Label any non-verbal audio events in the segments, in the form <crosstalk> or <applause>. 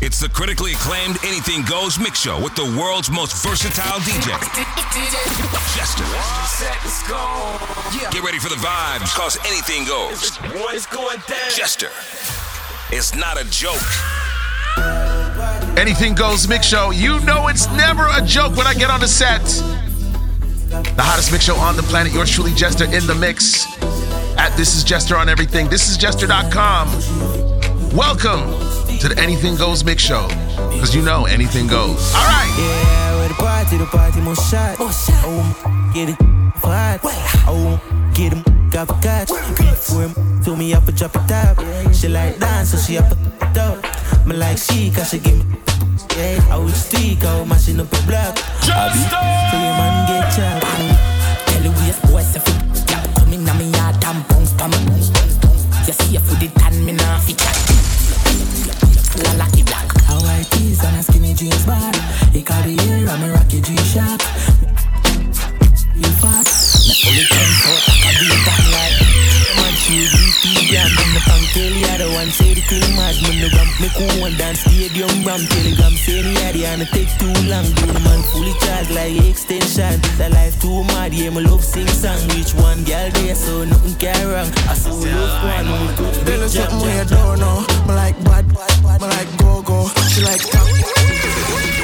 It's the critically acclaimed Anything Goes Mix Show with the world's most versatile DJ, Jester. <laughs> Get ready for the vibes, cause anything goes. It's going down. Jester. It's not a joke. Anything Goes Mix Show. You know it's never a joke when I get on the set. The hottest mix show on the planet. Yours truly, Jester, in the mix. At This Is Jester on everything. This is Jester.com. Welcome to the Anything Goes Mix Show. Because you know anything goes. All right. Yeah, where the party, the party more shot. Oh, get it fight. Oh, get him, got a catch. Beat for him, told me up a drop it top. She like dance, so she up a dope. Me like she, cause she give me. Yeah, I would speak, I would mashing up a block. I be, so your man get chopped. Tell the waste boy, say fi yeah, come in a me yard and bounce pa me. You see if with the tan, me nah fi chat la la it black. A white tees and a skinny jeans bar. He carry hair and me rocky G shirt. You fat? Me pull it up, like one say the clean mad, man, the ramp, me cool one dance, stadium ram, telegram, say the yaddy, and it take too long, do the man fully charged like extension, the life too mad, yeah, me love sing song, one girl there, so nothing can I saw love one, we Tell her something jab, don't know. Me like bad, me like go go. She like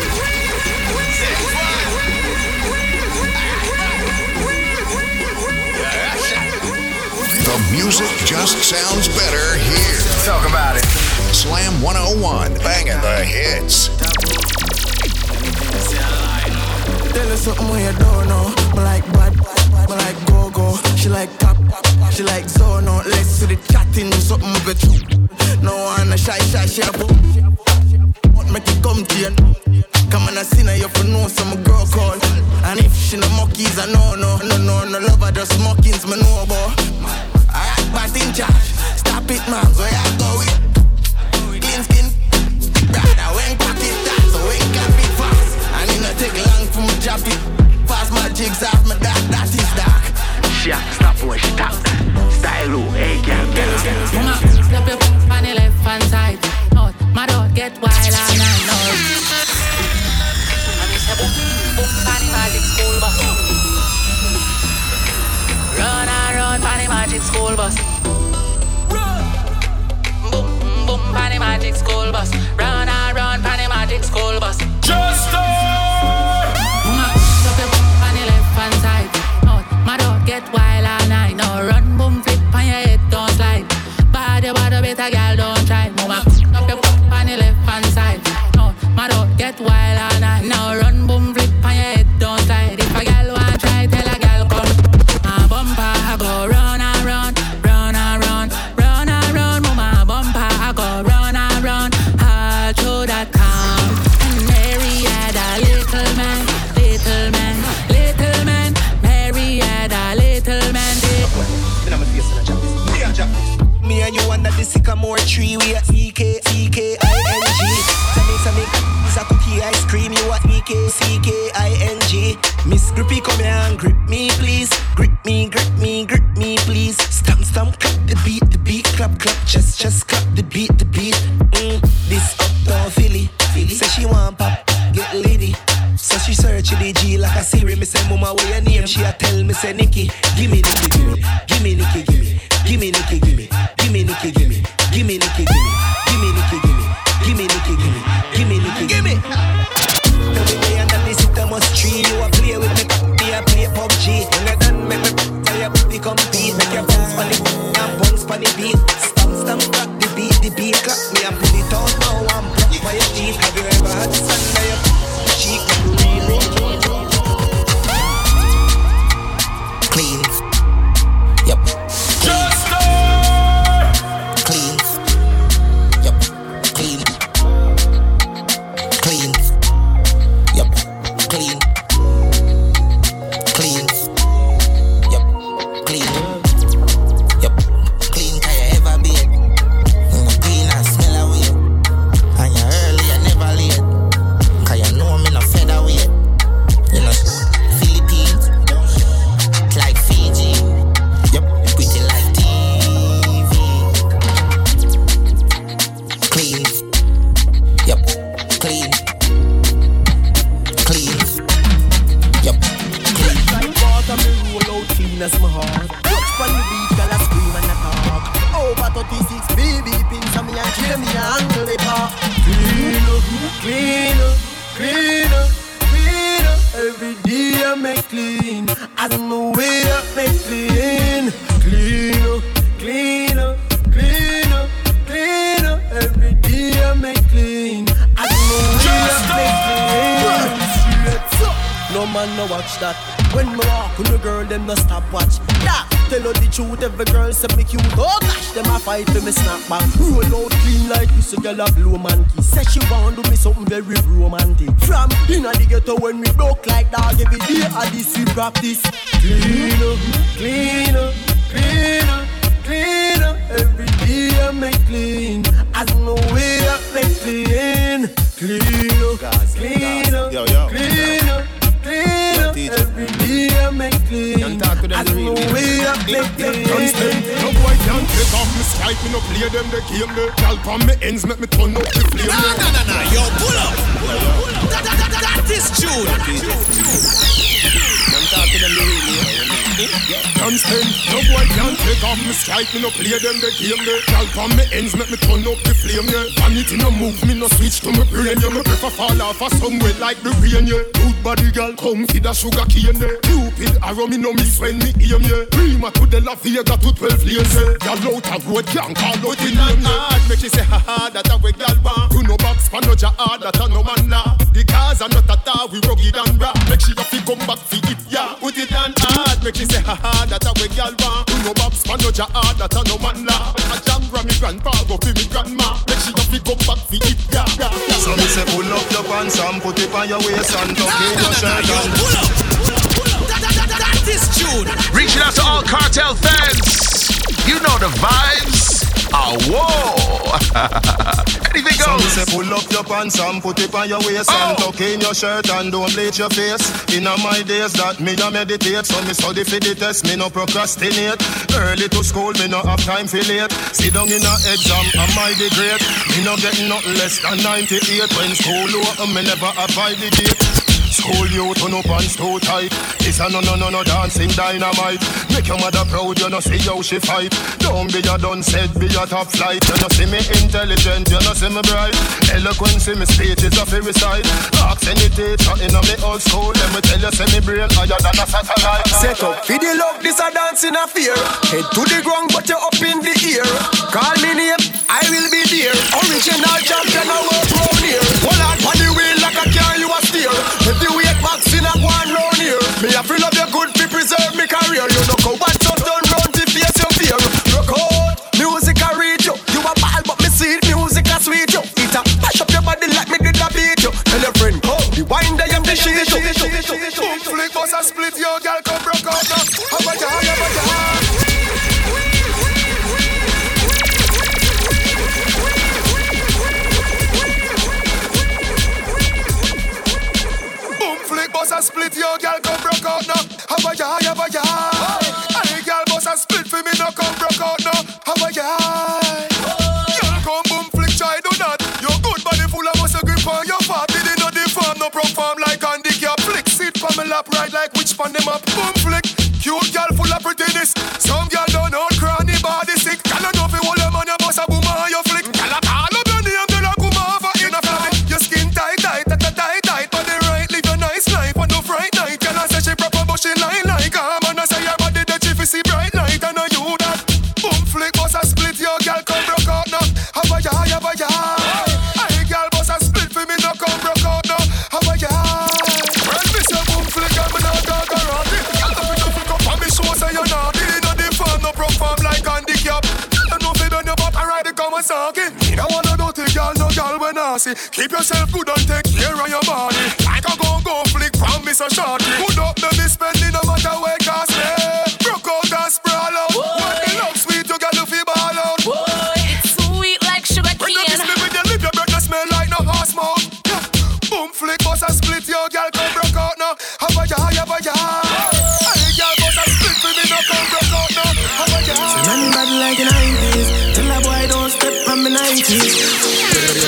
music just sounds better here. Talk about it. Slam 101, banging the hits. Tell her something when you don't know. Me like bad, me like go go. She like top, she like zone out. Let's to the chatting, something with you. No one a shy shy she a said, Nikki, give me the me walk with the girl, them no stop watch. Yeah, tell her the truth. Every girl say me cute. Oh gosh, them a fight for me snap back. Roll out clean like this, a girl a blow monkey. Say she want do me something very romantic. From inna the ghetto when we broke like dog every day, I this we practice. Clean up, clean up, clean up, clean up. Every day I make clean. As no way I make clean. Clean up, clean up, clean up. Up, every day I make clean. As no way I make clean. No boy can't take off me Skype, me no play them the game the Gal from me ends make me turn up the flame Nah, nah, nah, nah, yo, pull up. That, that, that, that is June. I'm talking them the. Can't stand, no boy can't take off me Skype, me no play them the game the Gal from me ends make me turn up the flame yeah Vanity no move, me no switch to me brain yeah Me prefer fall off a somewhere like the rain yeah Good body girl, come feed a sugar cane yeah Cupid arrow me no miss when me aim yeah Prima to the La Vega to 12 lanes yeah Gal out of road can't call out the name yeah hard, make she say ha ha that a way gal want. You no box pan no hard that a no man law. The cars are not at all we rugged and raw. Make she have to come back for it yeah. Put it on hard, make she say ha ha that a way gal want. You no box pan no hard ah, that a no man law. A jam from me grandpa go for me grandma. Make she have to come back for it yeah. yeah, yeah. So me say pull up your pants and put it on your waist and tuck in your shirt Yo, and pull up. Pull up. That, that, that, that is June. Reaching out to all cartel fans. You know the vibes. Ah, <laughs> whoa. Anything So me say goes. pull up your pants and put it on your waist and Oh. tuck in your shirt and don't bleach your face. In my days that me a meditate, so me study for the test, me no procrastinate. Early to school, me no have time for late. Sit down in a exam, am I the great? Me no getting nothing less than 98. When school over, me never abide the date. School you turn up pants too tight. This a no no no no dancing dynamite. Make your mother proud, you know see how she fight. Don't be a done said, be a top flight. You know see me intelligent, you know see me bright. Eloquence in me speech is a very side. Ask any teacher in a me old school, let me tell you, say me brain higher than a satellite. Set up for the love, this a dance in a fear. Head to the ground, but you up in the ear. Call me name, I will be there. Original champion, I work round here. Hold on, on the wheel a a steer. Heavyweight boxing, I one round here. Me a feel of your good to preserve me career. You know how bad just done round to face your fear. Rock out, music I read you. You a ball, but me see it, music I sweet you. It a mash up your body like me did a beat you. Tell your friend, come, the wine they am the shit you. Boom flick, bust a split, yo, girl, come a girl, come broke out now. Have a jar, have a jar. Hey, girl, bust a split for me, now come broke out now. Have a jar. Girl, come boom flick, try do that. Your good body full of muscle grip on your fat. Did it not deform, no perform like Andy handicap. Flick, sit from my lap, right like which pan them up. Boom flick, cute girl full of prettiness. Some girl don't know girl when I see. Keep yourself good and take care of your body. Like a go go flick from me so shorty. Good up, no be spending no matter where it cost me. Broke out and sprawl out. When the love sweet, you got to feel ball out. It's sweet like sugar When you kiss cane. me with your lip, your breath no smell like no horse mouth. Yeah. Boom flick, bust a split, your girl come broke out now. Have a ya, have a ya. Hey, girl, bust a split for me, no come broke out now. Have a ya. Man bad like the 90s. Tell a boy don't step on me 90s.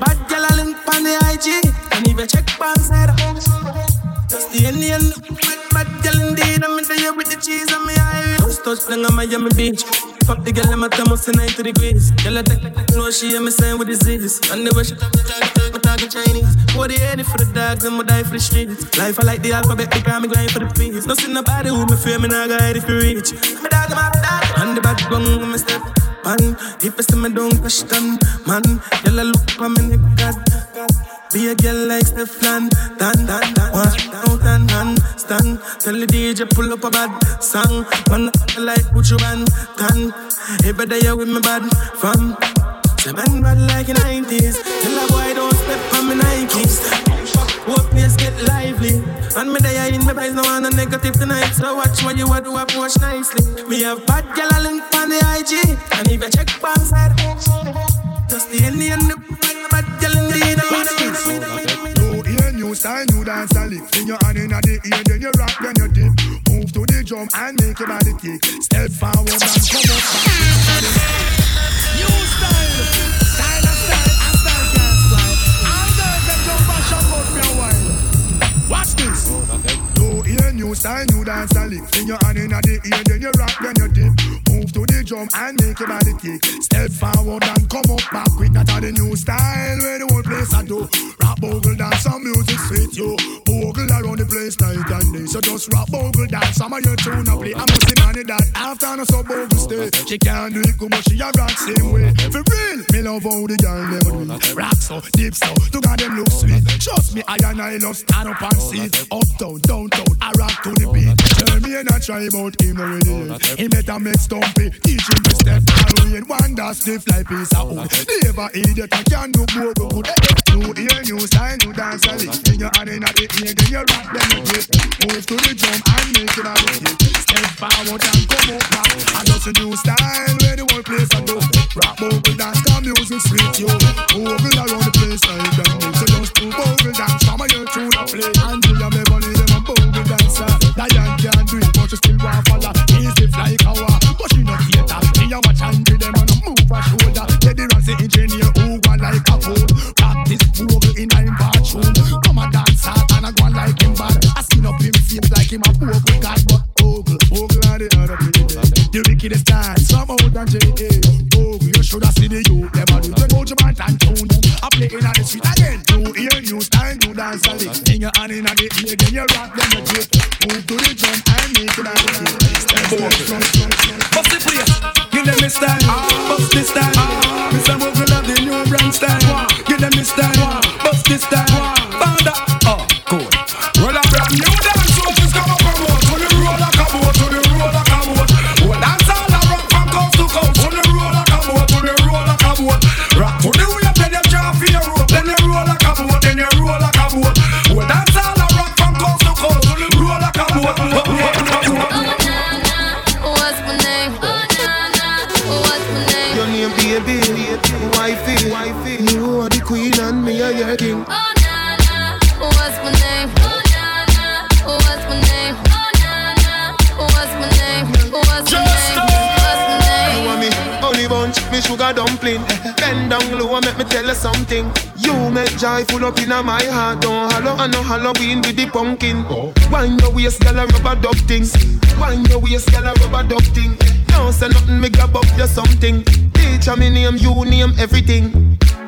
Bad gal a link on the IG, and if you check pan side, just the Indian bad bad gal indeed. I'm in there with the cheese on me eye. Just touch down on Miami Beach. Fuck the girl, I'm at almost 90 degrees. Girl, I take no she hear me saying with disease. And the way she talk, talk, talking Chinese. What they headed for the dogs we die for the streets. Life I like the alphabet, they got me going for the peace. No see nobody who me fear me, not guide if you reach. My dog, my dog. And the bad gun, me step on. If I me don't question, man. Girl, I look for me, God. Be a girl like Stefan, dan dan dan. One out and hand stand. Tell the DJ pull up a bad song. Man, I like put you on tan. Every day you with me bad fam. Say man bad like in 90s. Tell a boy don't step on me Nikes. Work place get lively. And me there in my eyes, no one a negative tonight. So watch what you a do, approach nicely. Me have bad gal a link on the IG. And if you check one side, just the Indian, the bad gal in the New ear, new style, new dance and lift. In your hand in the ear, then you rock, then you dip. Move to the drum and make your body kick. Step forward and come up. New style, style Watch this. New ear, new style, new dance and lift. In your hand in the ear, then you rock, then you dip. Move to the drum and make your body kick. Step forward and come up back quick. That the new style where the whole place I do. Rap bogle dance and music sweet you. Bogle around the place night and day. So just rap bogle dance. Some of your tune a play. I'm see money that after no so bogle stay. She can't do it good, but she a rock same way. For real, me love how the girl never do. Rock so deep so, to God them look sweet. Trust me, I and I love stand up and see. Uptown, downtown, I rock to the beat. Tell me and I try about him already. He better make stumpy, teach him to step. Halloween, one that stiff like piece of wood. Never idiot, I can do more good. New ear, new style, new dance a lick. In your hand in the ear, then you rock, then you grip. Move to the drum and make it all kick. Step forward and come up back. I just a new style where the whole place I do. Rock bogle dance, come music sweet you. Bogle around the place like that. So just do bogle dance, some of your tune a play. And do your Beverly, them a bogle dancer. Diane can't do it, but she still want follow. Easy like our, she not theater. Me a watch and them and move a shoulder. Lady Ramsey engineer who go like a fool. Practice bogle in a bathroom. Come a dance out and a go like him bad. I skin up him face like him a bogle god, but bogle, bogle are the other pretty. The wickedest dance, some out and J.A. Bogle, you shoulda seen the youth. Them a do the mojo man and tune. I play in the street again. New ear, new style, new dance a lick. In your hand in the ear, then you rock, then joy full up in my heart. Don't hollow, I know Halloween with the pumpkin. Wind your waist, girl, a rubber duck thing. Wind your waist, girl, a rubber duck thing. Don't say nothing, me grab up your something. Teacher me name, you name everything.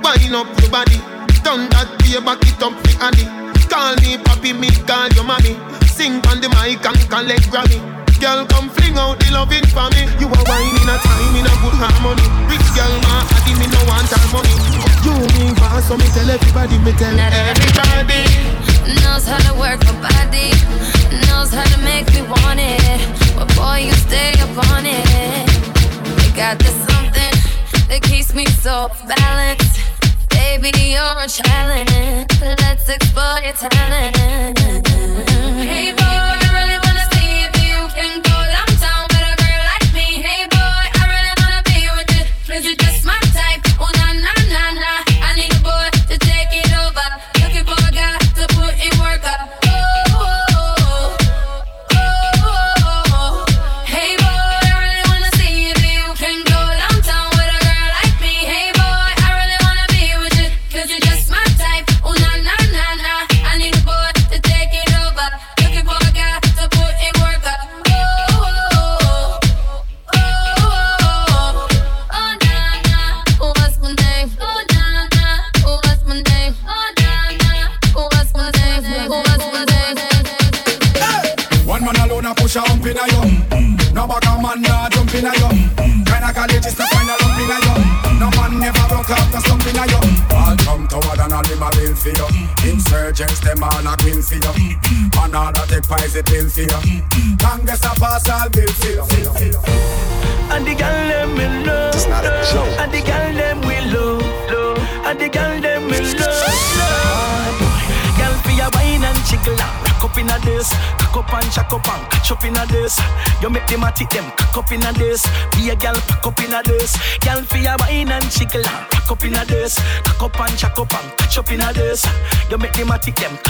Wind up your body, turn that way, back it up the addy. Call me papi, me call your mommy. Sing on the mic and collect Grammy. Girl, come fling out the loving for me. You are wine in a time in a good harmony. Rich girl, ma, addy me no want her money. You mean fast, so me tell everybody, me tell Not everybody. Knows how to work my body, knows how to make me want it. But boy, you stay up on it. You got this something that keeps me so balanced. Baby, you're a challenge. Let's explore your talent. Hey party them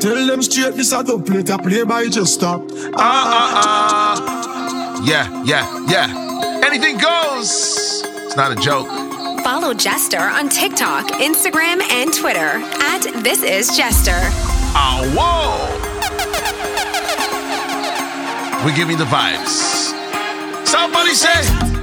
Tell them straight, this I don't play, I play by just stop. Ah, ah, ah. Yeah, yeah, yeah. Anything goes. It's not a joke. Follow Jester on TikTok, Instagram, and Twitter at This Is Jester. Ah, whoa. We're giving the vibes. Somebody say.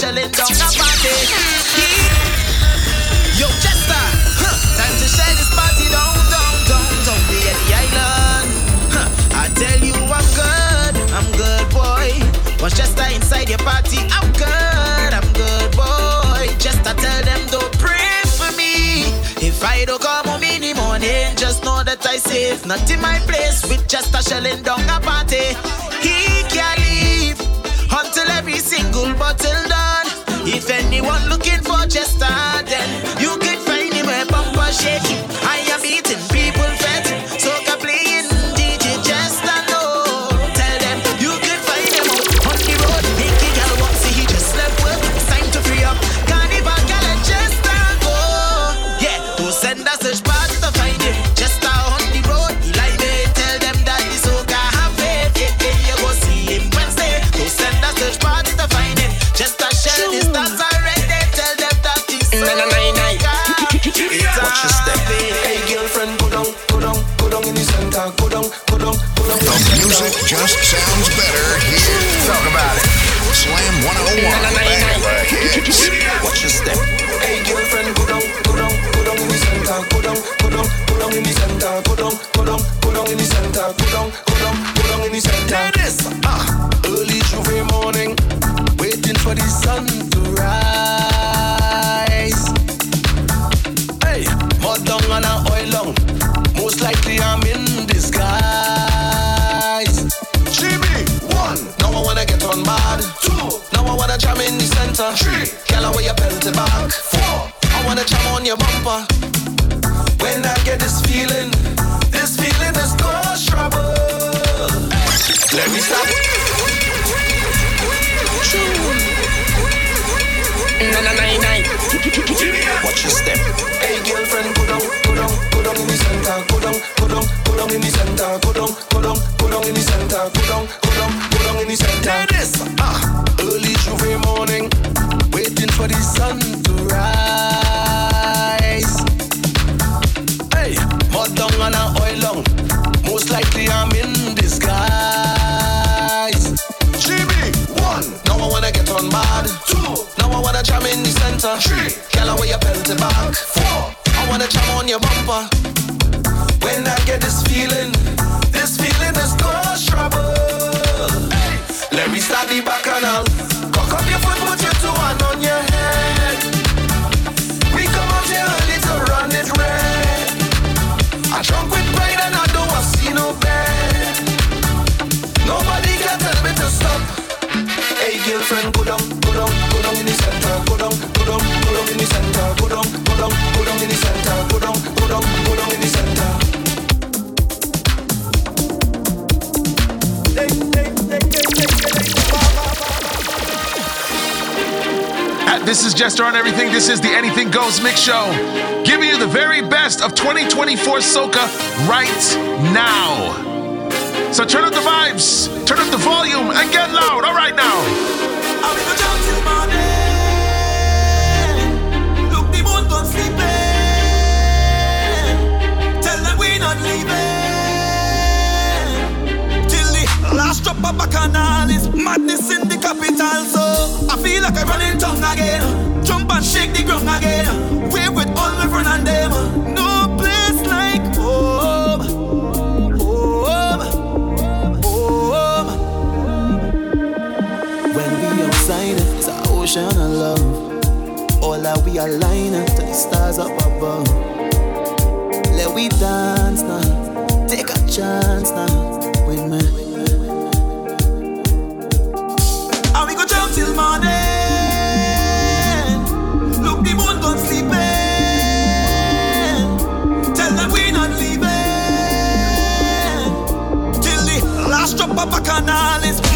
shelling down a party. <laughs> Yo, Chester, huh, time to shell this party down, down, down, down the island. Huh, I tell you I'm good, I'm good boy. Was Chester inside your party? I'm good, I'm good boy. Chester, tell them don't pray for me. If I don't come home in the morning, just know that I safe. Not in my place with Chester shelling down a party. He can't leave until every single bottle if anyone looking for Chester, then you can find him at bumper shaking. Did you see me? This is Jester on Everything. This is the Anything Goes Mix Show, giving you the very best of 2024 Soca right now. So turn up the vibes, turn up the volume, and get loud. All right now. Drop up back and all this madness in the capital. So I feel like I'm running tongue again. Jump and shake the ground again. We're with all my friends and them. No place like home. Home. Home. When we outside, it's an ocean of love. All that we align to the stars up above. Let we dance now. Take a chance now with me. Papa Canales.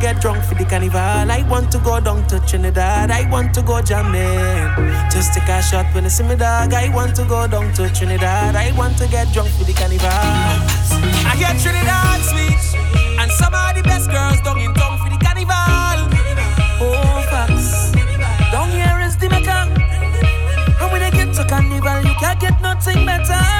Get drunk for the carnival. I want to go down to Trinidad. I want to go jamming. Just take a shot when you see me dog. I want to go down to Trinidad. I want to get drunk for the carnival. I get Trinidad sweet, and some of the best girls down in town for the carnival. Oh facts, down here is the mecca. And when I get to carnival, you can't get nothing better.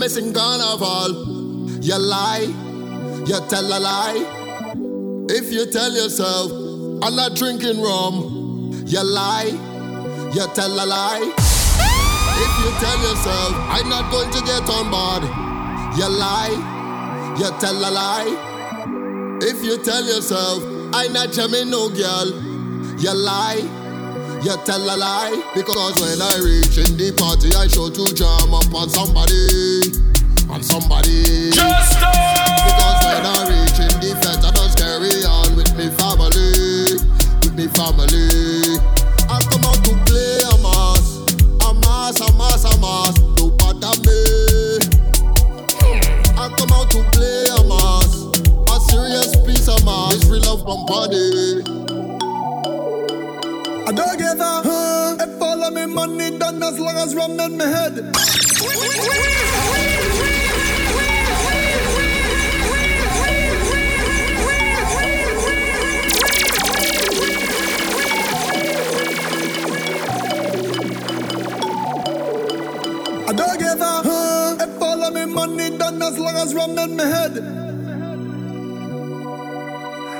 Missing carnival, you lie, you tell a lie. If you tell yourself I'm not drinking rum, you lie, you tell a lie. If you tell yourself I'm not going to get on board, you lie, you tell a lie. If you tell yourself I'm not jamming no girl, you lie, you tell a lie. Because when I reach in the party, I show to jam up on somebody, on somebody. Because when done as long as rum in my head. I don't give a huh. If all of me money done as long as rum in my head.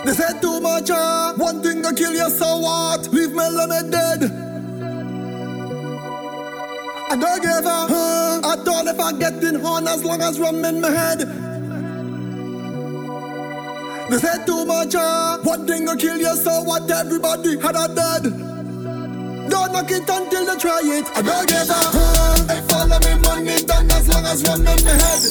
They said too much, uh, one thing to kill you, so what? Leave me alone dead. I don't give a huh. I thought if I get in on as long as rum in my head. They said too much, uh, one thing to kill you, so what? Everybody had a dead. Don't knock it until they try it. I don't give a huh. All of me money done as long as rum in my head.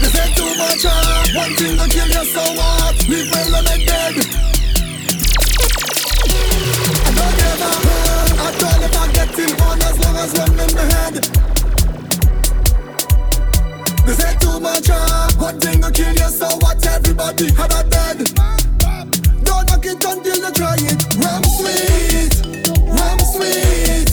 They say too much, uh, one thing to kill you, so what? Leave me and dead. As one head. They say too much, uh, one thing to kill you, so what? Everybody had a dead. Don't knock it until you try it. Rum sweet, rum sweet.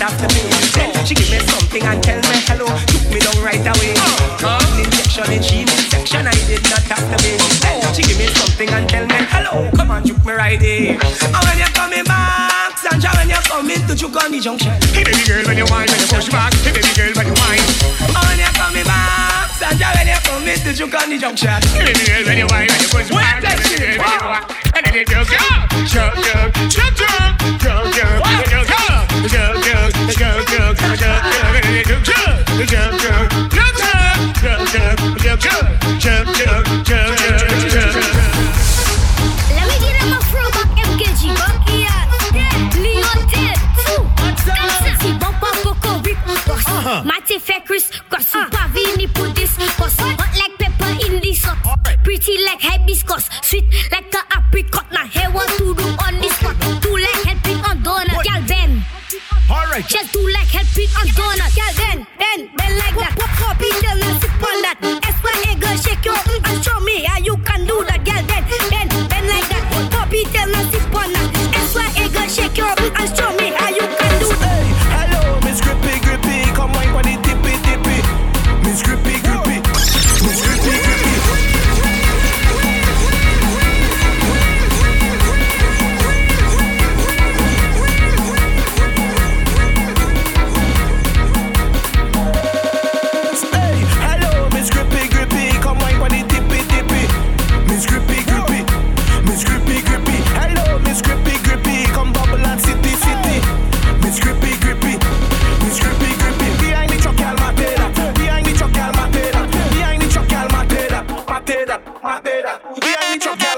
after me. Then she give me something and tell me hello, took me down right away. Uh, uh, injection in she section, I did not after me. Then she give me something and tell me hello, come on, took me right there. And when you're coming back, Sandra, when you're coming to Juke on the junction. Hey baby girl, when you whine, when you push back. Hey baby girl, when you whine. And when you're coming back, Sandra, when you're coming to Juke on the junction. Hey baby girl, when you whine, when you push back. Hey baby girl, when you wine. And then it goes, go, go, go, go, go, go, go, go, go, go, go. me fair Chris. Got some uh. pavini puddis. Got some hot like pepper in this hot. Pretty like hibiscus. Sweet like a apricot. Now here what to do on this one. Do like helping on donut. Y'all then. Alright. Just do like helping on donut. Y'all then. Then. Then like that. Pop, pop, pop in the lens. Sip on that. S-Y-A girl shake your mm and show me how you can do that. Y'all then. Then. Then like that. Pop, pop in the lens. Sip on that. S-Y-A girl shake your mm and show me. We are in.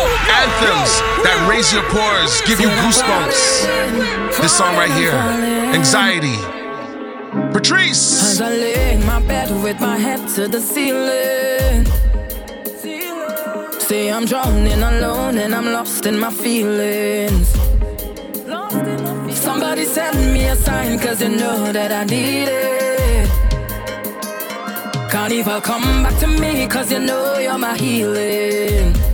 anthems that raise your pores, give you goosebumps. This song right here, Anxiety. Patrice! As I lay in my bed with my head to the ceiling. Say I'm drowning alone and I'm lost in my feelings. Somebody send me a sign, cause you know that I need it. Can't even come back to me, cause you know you're my healing.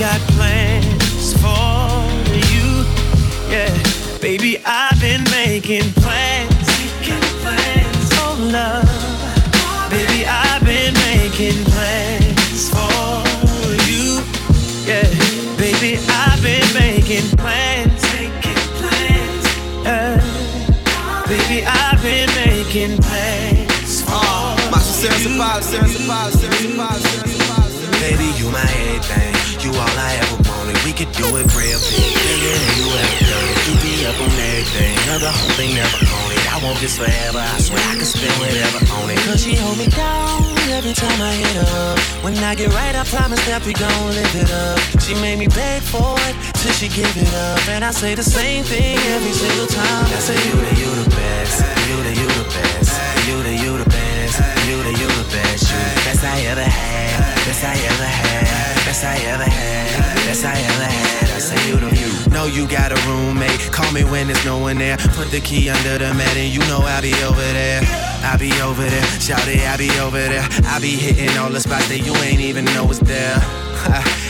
Got plans for you. Yeah, baby, I've been making plans. Making plans. Oh, love. Baby, I've been making plans for you. Yeah, baby, I've been making plans. Making plans. Yeah. Baby, I've been making plans for My sincere apologies, sincere apologies, sincere apologies, sincere apologies. Baby, you my everything. You all I ever wanted. We could do it real big. Bigger than you ever done. You be up on everything. Another whole thing never on it. I want this forever. I swear I can spend whatever on it. Cause she hold me down every time I hit her. When I get right, I promise that we gon' live it up. She made me beg for it till she give it up. And I say the same thing every single time. I say you the you the best. You the you the best. You the you the best. You the you the best. You the best I ever had. Best I ever had. Best I ever had. Best I ever had. I say you the you. Know you got a roommate. Call me when there's no one there. Put the key under the mat and you know I'll be over there. I'll be over there. Shout it, I'll be over there. I'll be hitting all the spots that you ain't even know is there. <laughs>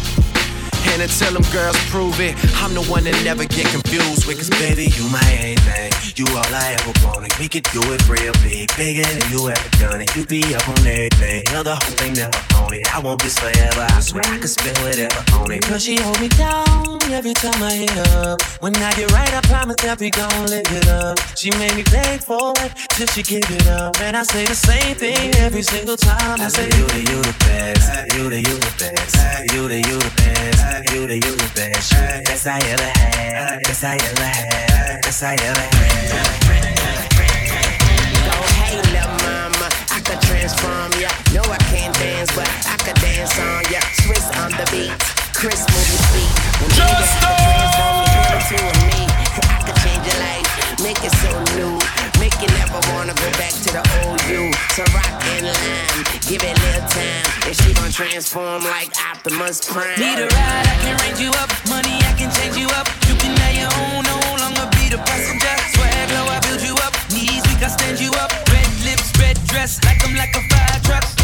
And until them girls prove it, I'm the one that never get confused with. Cause baby, you my everything. You all I ever wanted. We could do it real big. Bigger than you ever done it. You be up on everything. Other whole thing never on it. I want this forever. I swear I could spend whatever on it. Cause she hold me down every time I hit up. When I get right, I promise that we gon' live it up. She made me pay for it till she give it up. And I say the same thing every single time. I say, You the, you the best. You the, you the best. You the, you the best. You the, you the best. Best I ever had. Best I ever had. Best I ever had. Go, hey, little mama, I could transform ya. No, I can't dance, but I could dance on ya. Swizz on the beat, Chris your feet. When you get to transform me into a me, I could change your life, make it so new. Make you never wanna go back to the old you. So rock and line, give it a little time. And she gon' transform like Optimus Prime. Need a ride, I can range you up. Money, I can change you up. You can have your own, no longer be the passenger. Swag low, I build you up. Knees weak, I stand you up. Red lips, red dress, like I'm like a fire truck.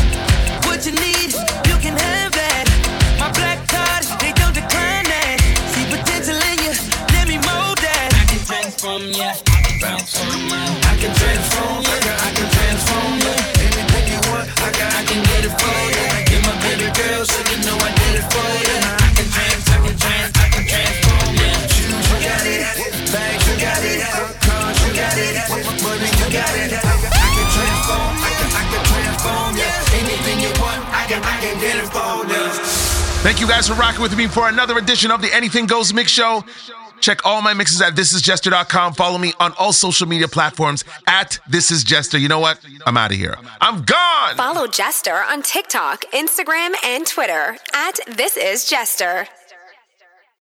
What you need, you can have that. My black card, they don't decline that. See potential in you, let me mold that. I can transform I can transform ya. I can transform ya, I can transform ya. Anything you want, I can, I can get it for ya. You're my baby girl, so you know I did it for ya. Thank you guys for rocking with me for another edition of the Anything Goes Mix Show. Check all my mixes at thisisjester.com. Follow me on all social media platforms at thisisjester. You know what? I'm out of here. I'm gone. Follow Jester on TikTok, Instagram, and Twitter at This Is Jester.